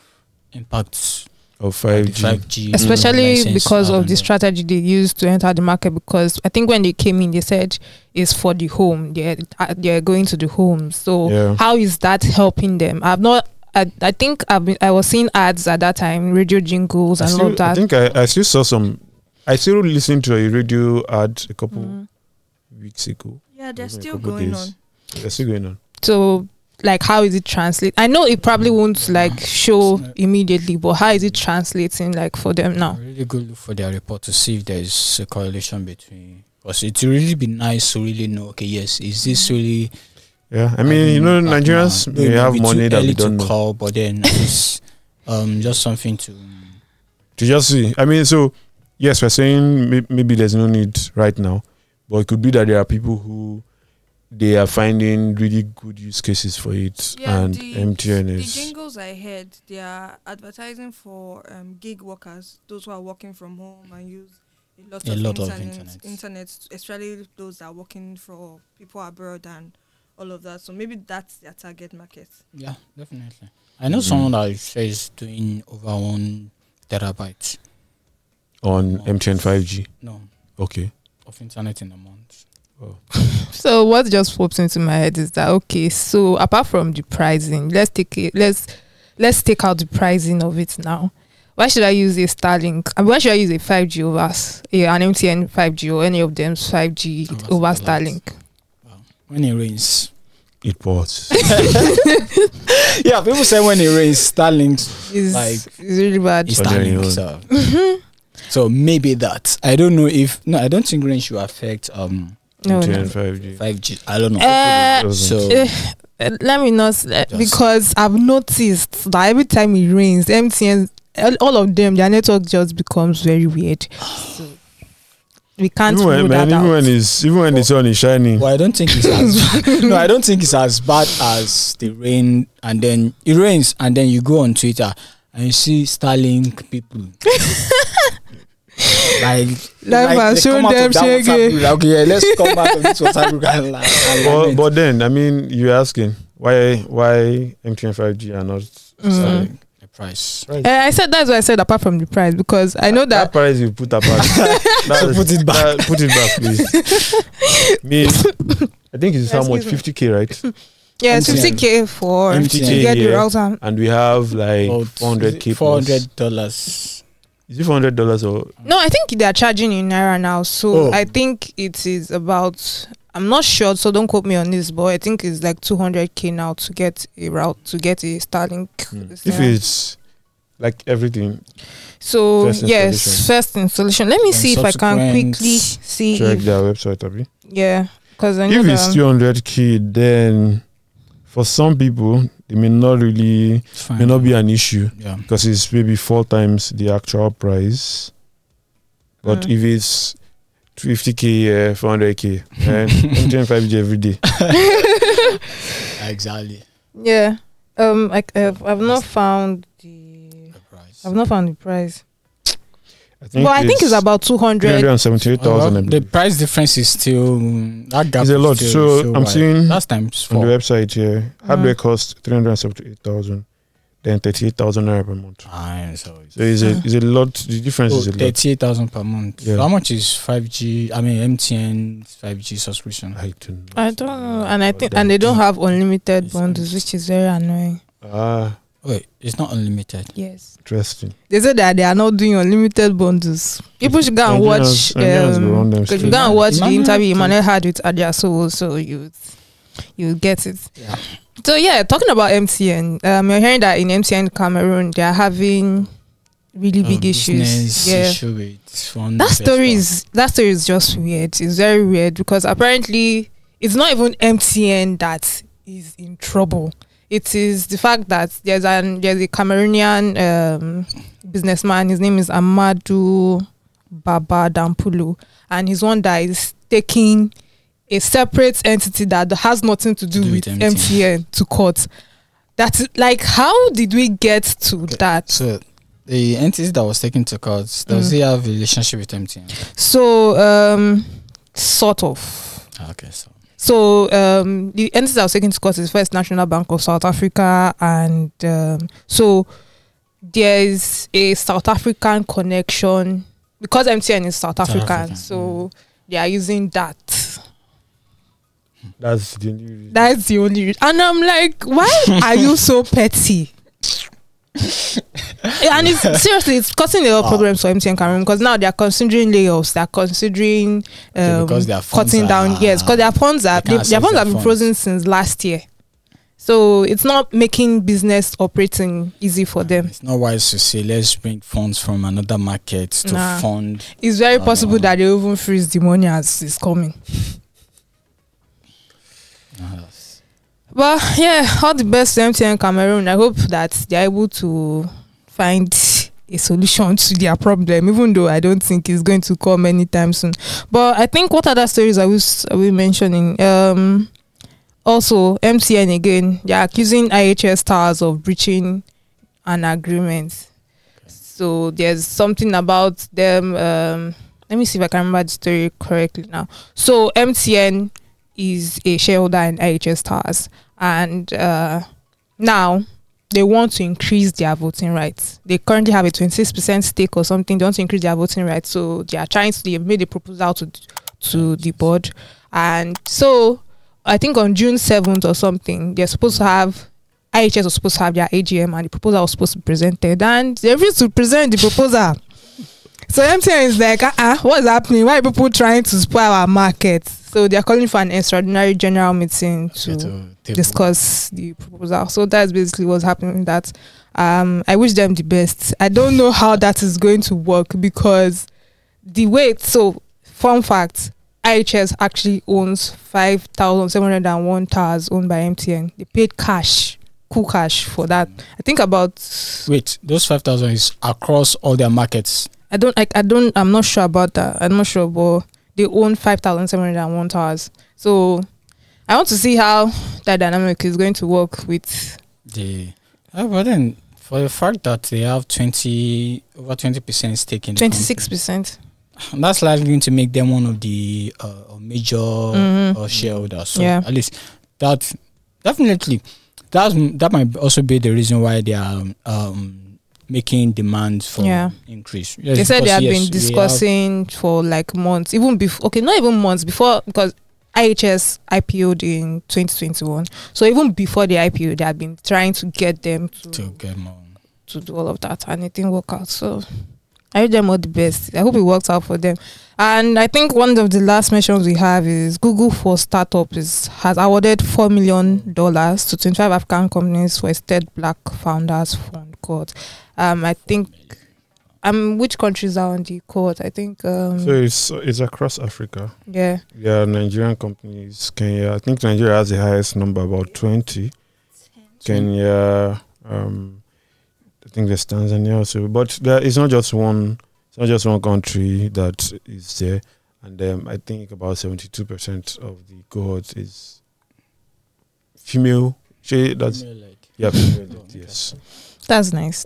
impacts Of of 5G. 5G, Especially license. because of the know. strategy they used to enter the market. Because I think when they came in, they said it's for the home. They're uh, they're going to the home. So Yeah. how is that helping them? I've not. I, I think I've been, I was seeing ads at that time, radio jingles I, and all still, of that. I think I, I still saw some. I still listened to a radio ad a couple Mm. weeks ago. Yeah, they're still going days. on. They're still going on. So like how is it translate? I know it probably won't like show immediately, but how is it translating like for them now? Really good look for their report to see if there's a correlation between. Because it will really be nice to really know. Okay, yes, is this really? Yeah, I mean, you know, Nigerians now? may have money too that early we don't know. call, but then it's um just something to. To just see. I mean, so yes, we're saying maybe there's no need right now, but it could be that there are people who they are finding really good use cases for it, Yeah, and the, MTN the is. jingles I heard, they are advertising for um, gig workers, those who are working from home and use a lot A of lot of internet, internet. internet, especially those that are working for people abroad and all of that. So maybe that's their target market. Yeah, definitely. I know Mhm. someone that says doing over one terabyte. on Oh. MTN 5G. No, Okay. of internet in a month. So what just pops into my head is that okay, so apart from the pricing, let's take it let's let's take out the pricing of it now. Why should I use a Starlink? I mean, why should I use a 5G over s- a, an MTN 5G or any of them 5G Over over Starlink. Starlink? When it rains. It pours. yeah, people say when it rains, Starlink It's, Like, it's really bad. is On their Starlink. So. Mm-hmm. so maybe that. I don't know if no, I don't think rain should affect um No, MTN no. 5G. 5G. I don't know. Uh, so uh, let me not uh, because I've noticed that every time it rains, MTN, all- all of them, their network just becomes very weird. So we can't even when, rule man, that even out. when it's even when the sun is shining. well, I don't think it's as no, I don't think it's as bad as the rain and then it rains and then you go on Twitter and you see Starlink people. like, Life has they shown come out of them that group, like, okay, yeah, let's come out of this WhatsApp group and, la- and But, but then, I mean, you're asking why why MTN 5G are not Mm. Starlink? The price. Eh, I said that's why I said apart from the price because I know that that price you put apart. That- Put it back. that- put it back, please. Me, I think it's how much? 50k, right? yeah, 50k for MTN, to get the router. And we have like Oh, 400k. Four plus. hundred dollars. Is it 400 dollars or No, I think they are charging in naira now, so Oh. I think it is about. I'm not sure, so don't quote me on this, but I think it's like 200k now to get a route to get a Starlink. It's if it's like everything? So First yes, first installation. Let me Then see if I can quickly see Check if their website, Abi. yeah, because If it's that 200k, then for some people, it may not really fine. may not be an issue yeah. because it's maybe four times the actual price. But Mm. if it's 50k, uh, 400k, and MTN 5G every day. Exactly. yeah. Um, I, I've, I've not found the The price. I've not found the price, I think but I think it's about 200. 378,000 Well, the price difference is still mm, that gap. is a is lot. still- So still I'm wide. seeing last time's on the four. website here, hardware cost 378,000, then 38,000 naira per month. Ah, so it's So it's a, it's a lot. The difference oh, is a lot. thirty-eight thousand per month. Yeah. So how much is five G? I mean MTN five G subscription. I don't know. I don't know, and I think and they don't have unlimited bundles, which is very annoying. Ah, Wait, it's not unlimited. Yes, interesting. they said that they are not doing unlimited bundles. People should go and watch. Nigerians- Nigerians Um, them because you straight. go and watch the Emmanuel interview too. Emmanuel had with Adia Sowho, so you you get it. Yeah. So yeah, talking about MTN, um, you're hearing that in MTN Cameroon they are having really big issues. Yeah, Issue that story is that story is just weird. It's very weird because apparently it's not even MTN that is in trouble. It is the fact that there's an there's a Cameroonian um, businessman. His name is Ahmadou Baba Danpullo, and he's one that is taking a separate entity that has nothing to do, do with with MTN. MTN. to court. That's like how did we get to that? So the entity that was taken to court does Mm. he have a relationship with MTN? So um, sort of. Ah, Okay, so So um, the entity that was taken to court is First National Bank of South Africa, and um, so there is a South African connection because MTN is South, South African, African, so they are using that. That's the only reason. That's the only reason. And I'm like, why are you so petty? and it's seriously, it's causing a lot of Wow. problems for MTN Cameroon because now they are considering layoffs. They are considering Okay, um, funds cutting down. are- Yes, because their funds are they their funds have been frozen since last year. So it's not making business operating easy for them. It's not wise to say let's bring funds from another market to Nah. fund. It's very Uh, possible that they even freeze the money as it's coming. Uh, But yeah, all the best to MTN Cameroon. I hope that they're able to find a solution to their problem, even though I don't think it's going to come anytime soon. But I think what other stories are we, are we mentioning? Um, also, MTN again, they're accusing IHS Towers of breaching an agreement. So there's something about them um, let me see if I can remember the story correctly now. So MTN is a shareholder in IHS Towers, and uh, now they want to increase their voting rights. They currently have a 26% stake or something. They want to increase their voting rights, so they are trying to. They made a proposal to to the board, and so I think on June 7th or something, they're supposed to have IHS was supposed to have their AGM and the proposal was supposed to be presented, and they refused to present the proposal. So MTN is like, uh uh what's happening? Why are people trying to spoil our market? So they're calling for an extraordinary general meeting to discuss the proposal. So that's basically what's happening. That um, I wish them the best. I don't know how that is going to work because the way. So, fun fact: IHS actually owns five thousand seven hundred and one towers owned by MTN. They paid cash, cool cash for that. I think about. Wait, those five thousand is across all their markets. I don't. I, I don't. I'm not sure about that. I'm not sure, but they own five thousand seven hundred and one towers. So I want to see how that dynamic is going to work with The uh, but then for the fact that they have twenty over twenty percent stake in twenty six percent. that's likely going to make them one of the uh, major Mhm. uh, shareholders. So Yeah. at least that definitely that's that might also be the reason why they are um, making demands for Yeah. increase. Yes, They said they have yes, been we have- discussing for like months, even before. Okay, not even months before because IHS IPO'd in 2021. So even before the IPO, they had been trying to get them to to get more. to do all of that, and it didn't work out. So I wish them all the best. I hope it works out for them. And I think one of the last mentions we have is Google for Startups is, has awarded four million dollars to 25 African companies for its third Black Founders Fund called. Um, I think. Um, which countries are on the court? I think. Um, So it's it's across Africa. yeah. Yeah, Nigerian companies. Kenya. I think Nigeria has the highest number, about twenty. Kenya. Um, I think there's Tanzania also, but it's not just one. It's not just one country that is there, and um, I think about seventy-two percent of the cohort is female. She, that's yeah, female. Oh, yes. That's nice.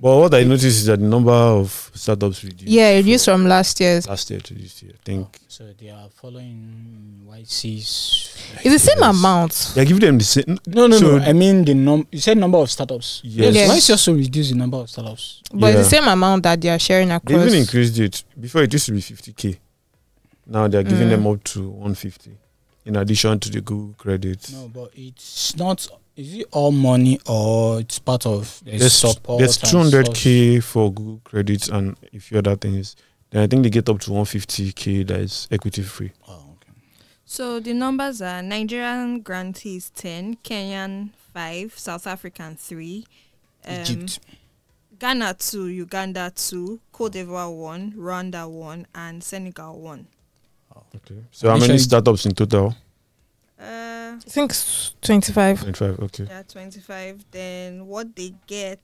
But what I noticed is that the number of startups reduced. Yeah, reduced from last year. last year to this year. I think so they are following YC's. It's the same amount. they give them the same. No, no, So- no. I mean the num. You said number of startups. Yes. Yes. Why is also reduce the number of startups? But it's the same amount that they are sharing across. They even increased it. Before it used to be 50k. Now they're giving Mm. them up to 150 in addition to the Google credits. No, but it's not. Is it all money or it's part of there's, There's, support? there's 200k for Google credits and a few other things. Then I think they get up to 150k that is equity free. Oh, okay. So the numbers are Nigerian grantees 10, Kenyan 5, South African 3, um, Egypt. Ghana 2, Uganda 2, Cote d'Ivoire 1, Rwanda 1, and Senegal 1. Okay. So how many startups in total? Uh, I think it's 25. 25. Okay. yeah, 25. Then what they get,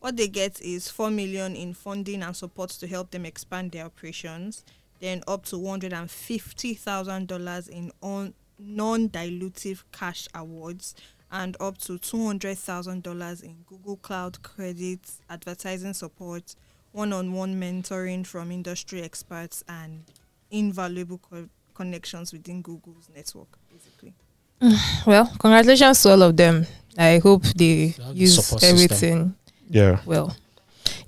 what they get is 4 million in funding and support to help them expand their operations. Then up to $150,000 in on, non-dilutive cash awards and up to $200,000 in Google Cloud credits, advertising support, one-on-one mentoring from industry experts and invaluable co- connections within Google's network basically. Well, congratulations to all of them. I hope they They the use support system. everything Yeah. well.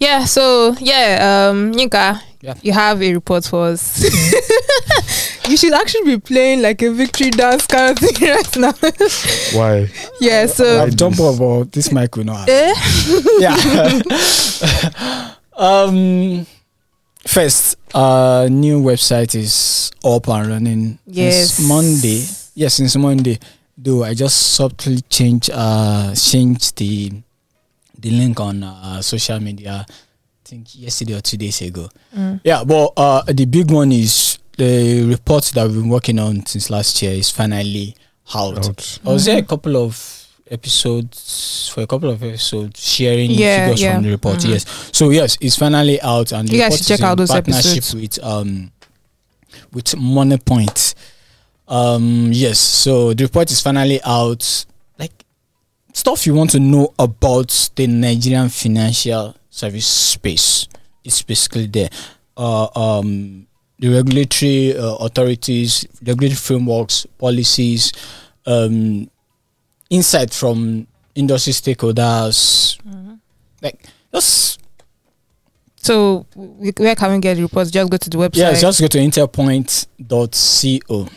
Yeah, so yeah, um Yinka, Yeah. you have a report for us. you should actually be playing like a victory dance kind of thing right now. Why? yeah, so I've done about this mic will not. eh? yeah. um. First, uh, new website is up and running. Yes. Since Monday. Yes, since Monday. Though I just subtly change uh changed the the link on uh, social media. I think yesterday or two days ago. Mm. Yeah, but uh, the big one is the report that we've been working on since last year is finally out. Out. I was there a couple of episodes for a couple of episodes sharing Yeah, figures yeah. from the report. Mhm. Yes, so yes, it's finally out, and You guys should check out those partnership episodes. with um with Moniepoint. Um, yes, so the report is finally out. Like stuff you want to know about the Nigerian financial service space. It's basically there. uh, um, the regulatory uh, authorities, regulatory frameworks, policies, um, insight from industry stakeholders, mm-hmm. like just So where can we get reports? Just go to the website. yeah, just go to intelpoint.co,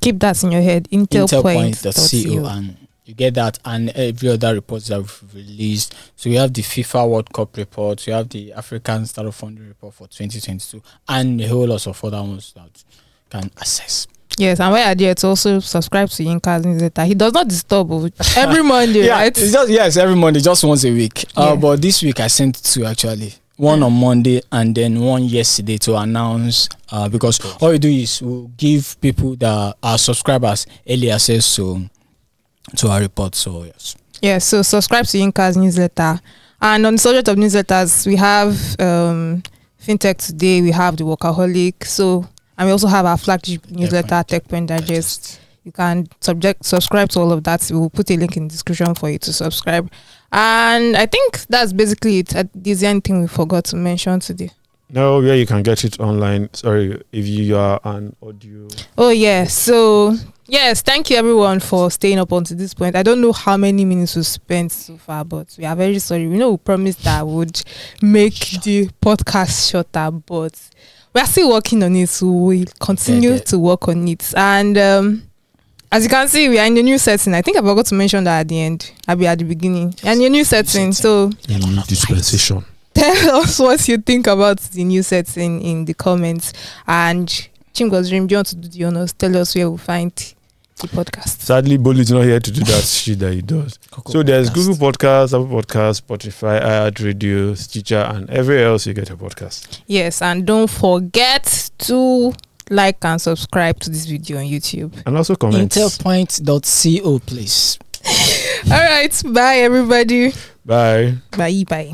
keep that in your head. Intelpoint.co. intelpoint.co, and you get that and every other report that we've released. So we have the FIFA World Cup report, we have the African Startup Funding report for 2022, and a whole lot of other ones that can access. Yes, and there, to also subscribe to Yinka's newsletter. He does not disturb oh, every Monday, right? It's just yes, every Monday, just once a week. Uh, Yeah. but this week I sent two actually. One on Monday and then one yesterday to announce uh, because all we do is we'll give people that are subscribers early access to to our report. So yes. Yeah, so subscribe to Yinka's newsletter. And on the subject of newsletters, we have um, FinTech Today, we have the Workaholic. So, and we also have our flagship newsletter, Tech Techpoint Digest. You can subject subscribe to all of that. We'll put a link in the description for you to subscribe. And I think that's basically it. Uh, Is there anything we forgot to mention today? No, yeah, you can get it online. Sorry, if you are an audio. Oh yeah. So yes, thank you everyone for staying up until this point. I don't know how many minutes we spent so far, but we are very sorry. We know we promised that we would make the podcast shorter, but we are still working on it. So we'll continue Yeah, yeah. to work on it. And um as you can see, we are in the new setting. I think I forgot to mention that at the end. I'll be at the beginning. And your new setting. So dispensation. tell us what you think about the new setting in the comments. And Chimgozirim, do you want to do the honors? Tell us where we'll find the podcast. Sadly, Bolu is not here to do that shit that he does. So there's Google Podcasts, Apple Podcasts, Spotify, iHeartRadio, Stitcher, and everywhere else you get a podcast. Yes, and don't forget to like and subscribe to this video on YouTube. And also comment. Intelpoint.co, please. All right, bye everybody. Bye. Bye bye.